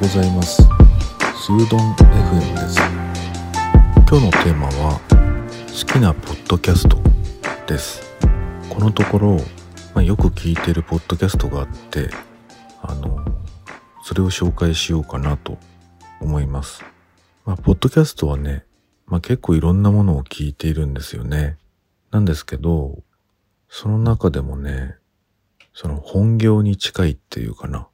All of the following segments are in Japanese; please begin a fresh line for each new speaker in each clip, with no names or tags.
ございます。スードン FM です。今日のテーマは好きなポッドキャストです。このところ、まあ、よく聞いてるポッドキャストがあってあのそれを紹介しようかなと思います。まあ、ポッドキャストはね、まあ、結構いろんなものを聞いているんですよね。なんですけどその中でもねその本業に近いっていうかな。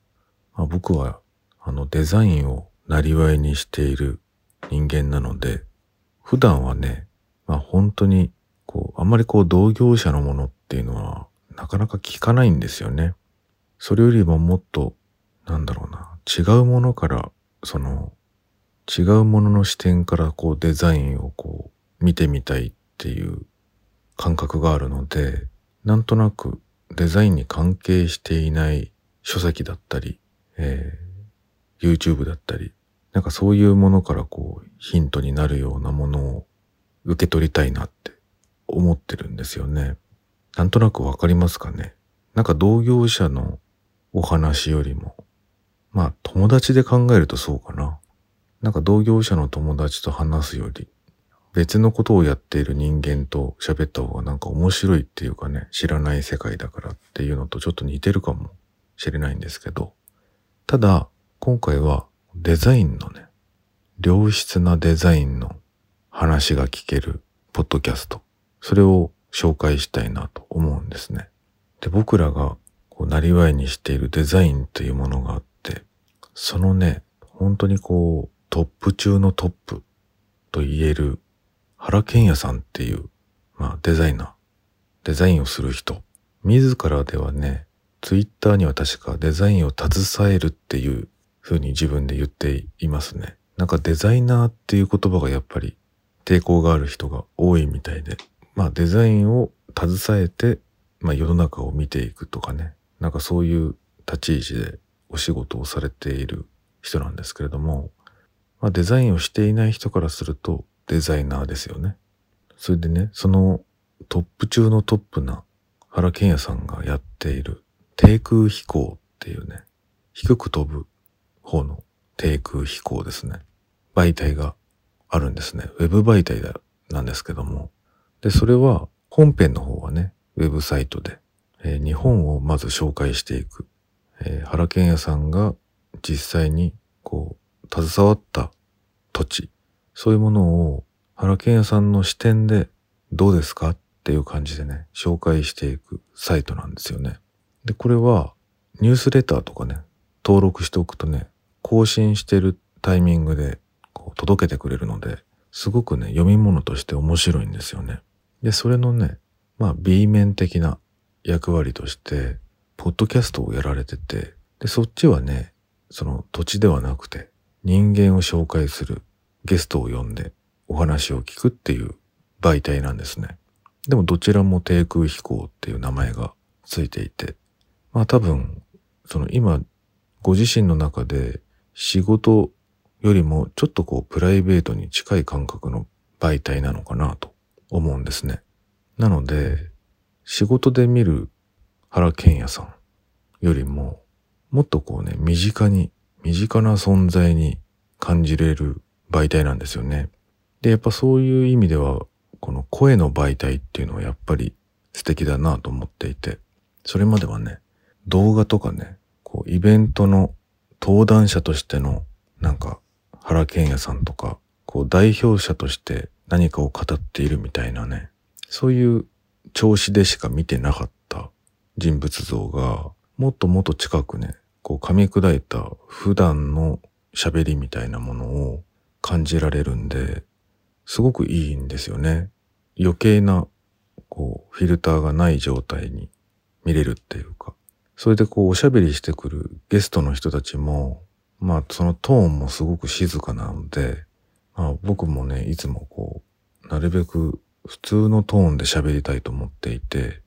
まあ、僕はあのデザインをなりわいにしている人間なので、普段はね、まあ本当にこう、あんまりこう同業者のものっていうのはなかなか聞かないんですよね。それよりももっと、なんだろうな、違うものから、その、違うものの視点からこうデザインをこう見てみたいっていう感覚があるので、なんとなくデザインに関係していない書籍だったり、えー、YouTube だったり、なんかそういうものからこうヒントになるようなものを受け取りたいなって思ってるんですよね。なんとなくわかりますかねなんか同業者のお話よりも、まあ友達で考えるとそうかな。なんか同業者の友達と話すより、別のことをやっている人間と喋った方がなんか面白いっていうかね、知らない世界だからっていうのとちょっと似てるかもしれないんですけど、ただ、今回はデザインのね、良質なデザインの話が聞けるポッドキャスト、それを紹介したいなと思うんですね。で、僕らがこう、なりわいにしているデザインというものがあって、そのね、本当にこう、トップ中のトップと言える原健也さんっていう、まあデザイナー、デザインをする人、自らではね、ツイッターには確かデザインを携えるっていう風に自分で言っていますね。なんかデザイナーっていう言葉がやっぱり抵抗がある人が多いみたいで、まあデザインを携えて、まあ世の中を見ていくとかね、なんかそういう立ち位置でお仕事をされている人なんですけれども、まあデザインをしていない人からすると、デザイナーですよね。それでね、そのトップ中のトップな原健也さんがやっている低空飛行っていうね、低く飛ぶ方の低空飛行ですね。媒体があるんですね。ウェブ媒体だなんですけども。で、それは本編の方はね、ウェブサイトで、えー、日本をまず紹介していく。えー、原健也さんが実際にこう、携わった土地、そういうものを原健也さんの視点でどうですか？っていう感じでね、紹介していくサイトなんですよね。で、これはニュースレターとかね、登録しておくとね、更新してるタイミングでこう届けてくれるので、すごくね、読み物として面白いんですよね。で、それのね、まあ B 面的な役割として、ポッドキャストをやられてて、で、そっちはね、その土地ではなくて、人間を紹介するゲストを呼んでお話を聞くっていう媒体なんですね。でもどちらも低空飛行っていう名前がついていて、まあ多分、その今、ご自身の中で仕事よりもちょっとこうプライベートに近い感覚の媒体なのかなと思うんですね。なので、仕事で見る原健也さんよりも、もっとこうね、身近に、身近な存在に感じれる媒体なんですよね。で、やっぱそういう意味では、この声の媒体っていうのはやっぱり素敵だなと思っていて、それまではね、動画とかね、こうイベントの登壇者としてのなんか原健也さんとか、こう代表者として何かを語っているみたいなね、そういう調子でしか見てなかった人物像が、もっともっと近くね、こう噛み砕いた普段の喋りみたいなものを感じられるんで、すごくいいんですよね。余計な、こう、フィルターがない状態に見れるっていうか。それでこう、おしゃべりしてくるゲストの人たちも、まあ、そのトーンもすごく静かなので、まあ、僕もね、いつもこう、なるべく普通のトーンで喋りたいと思っていて、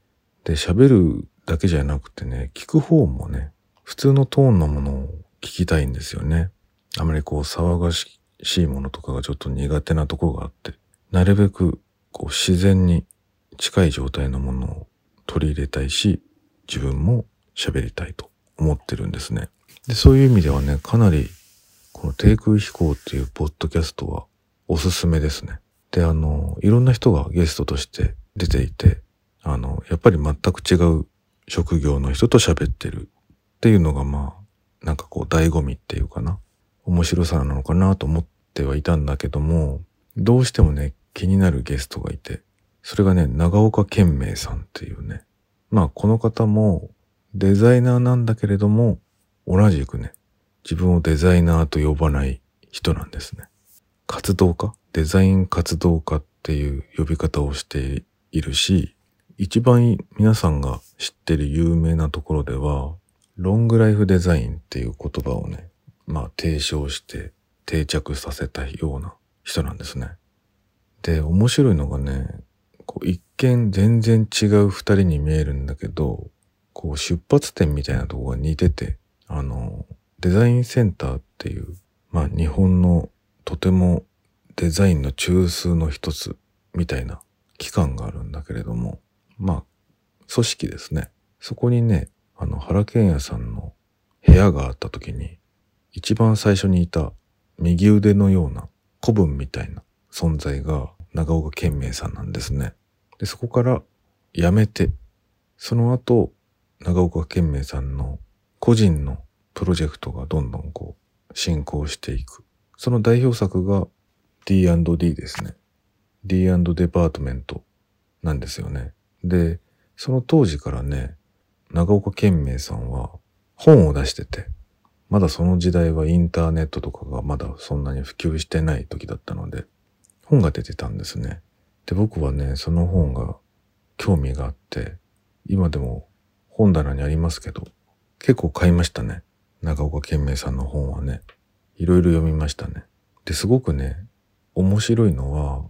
で、喋るだけじゃなくてね、聞く方もね、普通のトーンのものを聞きたいんですよね。あまりこう騒がしいものとかがちょっと苦手なところがあって、なるべくこう自然に近い状態のものを取り入れたいし、自分も喋りたいと思ってるんですね。で、そういう意味ではね、かなりこの低空飛行っていうポッドキャストはおすすめですね。で、あの、いろんな人がゲストとして出ていて、あの、やっぱり全く違う職業の人と喋ってるっていうのがまあ、なんかこう醍醐味っていうかな。面白さなのかなと思ってはいたんだけども、どうしてもね、気になるゲストがいて、それがね、長岡健明さんっていうね。まあ、この方もデザイナーなんだけれども、同じくね、自分をデザイナーと呼ばない人なんですね。活動家？デザイン活動家っていう呼び方をしているし、一番皆さんが知ってる有名なところでは、ロングライフデザインっていう言葉をね、まあ提唱して定着させたような人なんですね。で、面白いのがね、こう一見全然違う二人に見えるんだけど、こう出発点みたいなとこが似てて、あの、デザインセンターっていう、まあ日本のとてもデザインの中枢の一つみたいな機関があるんだけれども、まあ、組織ですね。そこにね、あの、原健也さんの部屋があった時に、一番最初にいた右腕のような古文みたいな存在が長岡健明さんなんですね。で、そこから辞めて、その後、長岡健明さんの個人のプロジェクトがどんどんこう進行していく。その代表作が D&D ですね。D& デパートメントなんですよね。で、その当時からね、長岡健明さんは本を出してて、まだその時代はインターネットとかがまだそんなに普及してない時だったので、本が出てたんですね。で、僕はね、その本が興味があって、今でも本棚にありますけど、結構買いましたね。長岡健明さんの本はね。いろいろ読みましたね。で、すごくね、面白いのは、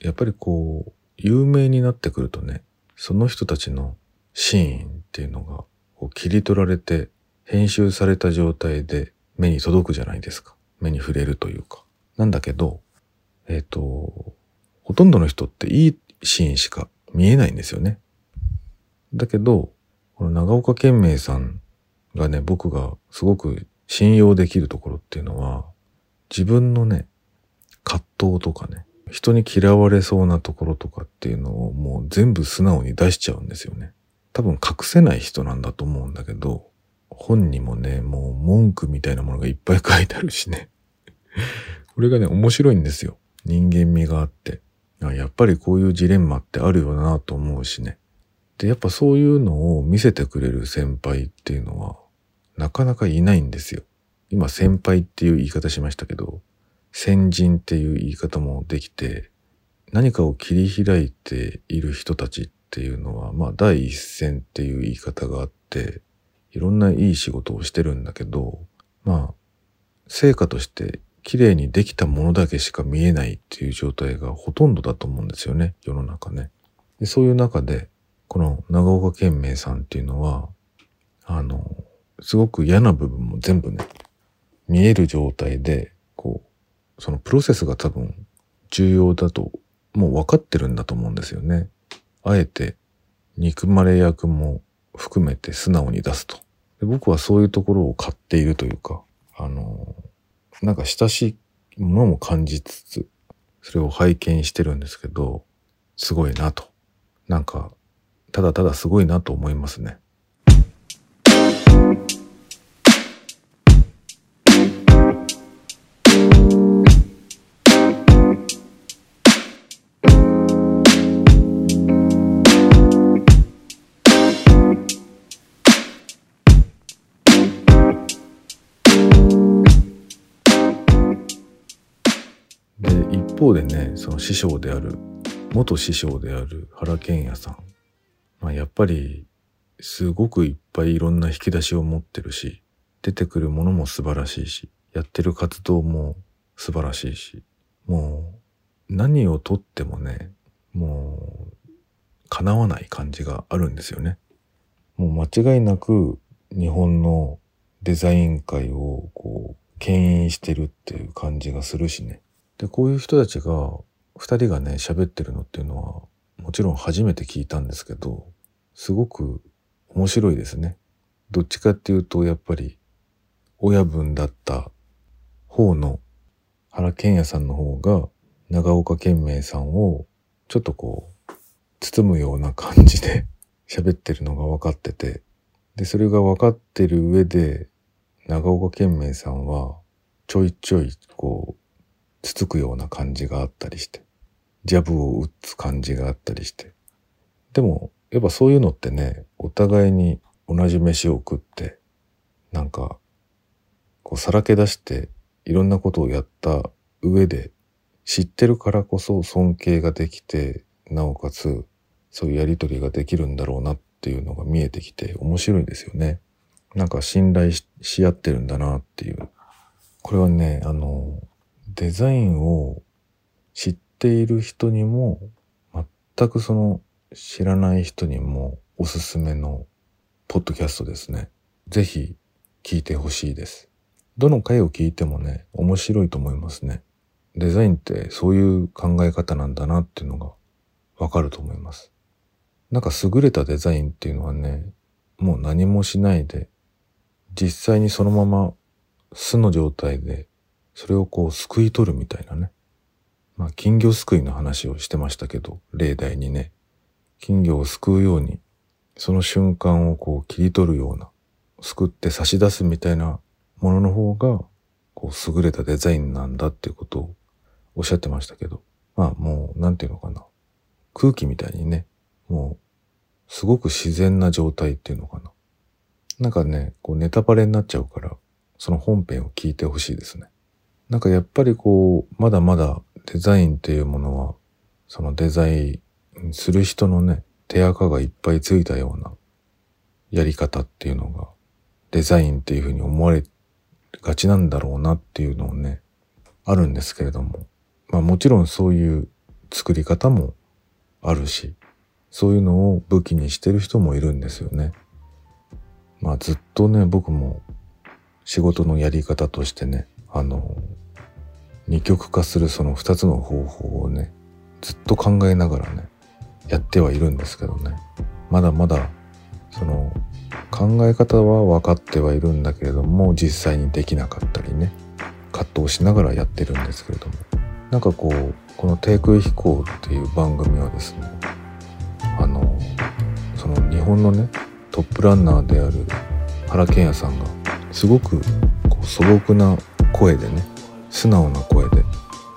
やっぱりこう、有名になってくるとね、その人たちのシーンっていうのがこう切り取られて編集された状態で目に届くじゃないですか。目に触れるというか。なんだけど、えっ、ー、と、ほとんどの人っていいシーンしか見えないんですよね。だけど、この長岡健明さんがね、僕がすごく信用できるところっていうのは、自分のね、葛藤とかね、人に嫌われそうなところとかっていうのをもう全部素直に出しちゃうんですよね。多分隠せない人なんだと思うんだけど、本にもね、もう文句みたいなものがいっぱい書いてあるしね。これがね、面白いんですよ。人間味があって。やっぱりこういうジレンマってあるよなと思うしね。で、やっぱそういうのを見せてくれる先輩っていうのは、なかなかいないんですよ。今、先輩っていう言い方しましたけど、先人っていう言い方もできて、何かを切り開いている人たちっていうのは、まあ第一線っていう言い方があって、いろんないい仕事をしてるんだけど、まあ、成果として綺麗にできたものだけしか見えないっていう状態がほとんどだと思うんですよね、世の中ね。そういう中で、この長岡健明さんっていうのは、あの、すごく嫌な部分も全部ね、見える状態で、こう、そのプロセスが多分重要だともう分かってるんだと思うんですよね。あえて憎まれ役も含めて素直に出すと。で僕はそういうところを買っているというか、あの、なんか親しいものも感じつつ、それを拝見してるんですけど、すごいなと。なんか、ただただすごいなと思いますね。で一方でねその師匠である元師匠である原健也さん、まあ、やっぱりすごくいっぱいいろんな引き出しを持ってるし出てくるものも素晴らしいしやってる活動も素晴らしいしもう何をとってもねもう叶わない感じがあるんですよね。もう間違いなく日本のデザイン界をこう牽引してるっていう感じがするしね。で、こういう人たちが、二人がね、喋ってるのっていうのは、もちろん初めて聞いたんですけど、すごく面白いですね。どっちかっていうと、やっぱり、親分だった方の原健也さんの方が長岡健明さんをちょっとこう包むような感じで 喋ってるのが分かっててでそれが分かってる上で長岡健明さんはちょいちょいこうつつくような感じがあったりしてジャブを打つ感じがあったりしてでもやっぱそういうのってねお互いに同じ飯を食ってなんかこうさらけ出していろんなことをやった上で知ってるからこそ尊敬ができてなおかつそういうやりとりができるんだろうなっていうのが見えてきて面白いですよね。なんか信頼し合ってるんだなっていう。これはね、あの、デザインを知っている人にも全くその知らない人にもおすすめのポッドキャストですね。ぜひ聞いてほしいです。どの回を聞いてもね、面白いと思いますね。デザインってそういう考え方なんだなっていうのがわかると思います。なんか優れたデザインっていうのはね、もう何もしないで、実際にそのまま素の状態で、それをこう救い取るみたいなね。まあ金魚救いの話をしてましたけど、例題にね、金魚を救うように、その瞬間をこう切り取るような、救って差し出すみたいなものの方が、こう優れたデザインなんだっていうことをおっしゃってましたけど、まあもう、なんていうのかな。空気みたいにね、もう、すごく自然な状態っていうのかな。なんかね、こうネタバレになっちゃうから、その本編を聞いてほしいですね。なんかやっぱりこう、まだまだデザインっていうものは、そのデザインする人のね、手垢がいっぱいついたようなやり方っていうのが、デザインっていうふうに思われがちなんだろうなっていうのをね、あるんですけれども、まあもちろんそういう作り方もあるし、そういうのを武器にしてる人もいるんですよね。まあずっとね、僕も仕事のやり方としてね、あの、二極化するその二つの方法をね、ずっと考えながらね、やってはいるんですけどね。まだまだ、その、考え方は分かってはいるんだけれども、実際にできなかったりね、葛藤しながらやってるんですけれども。なんかこうこの「低空飛行」っていう番組はですねあのその日本のねトップランナーである原健也さんがすごくこう素朴な声でね素直な声で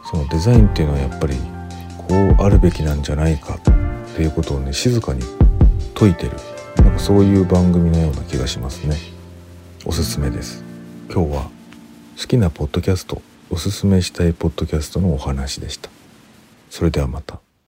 そのデザインっていうのはやっぱりこうあるべきなんじゃないかってていうことをね静かに説いてるなんかそういう番組のような気がしますねおすすめです今日は好きなポッドキャストおすすめしたいポッドキャストのお話でした。それではまた。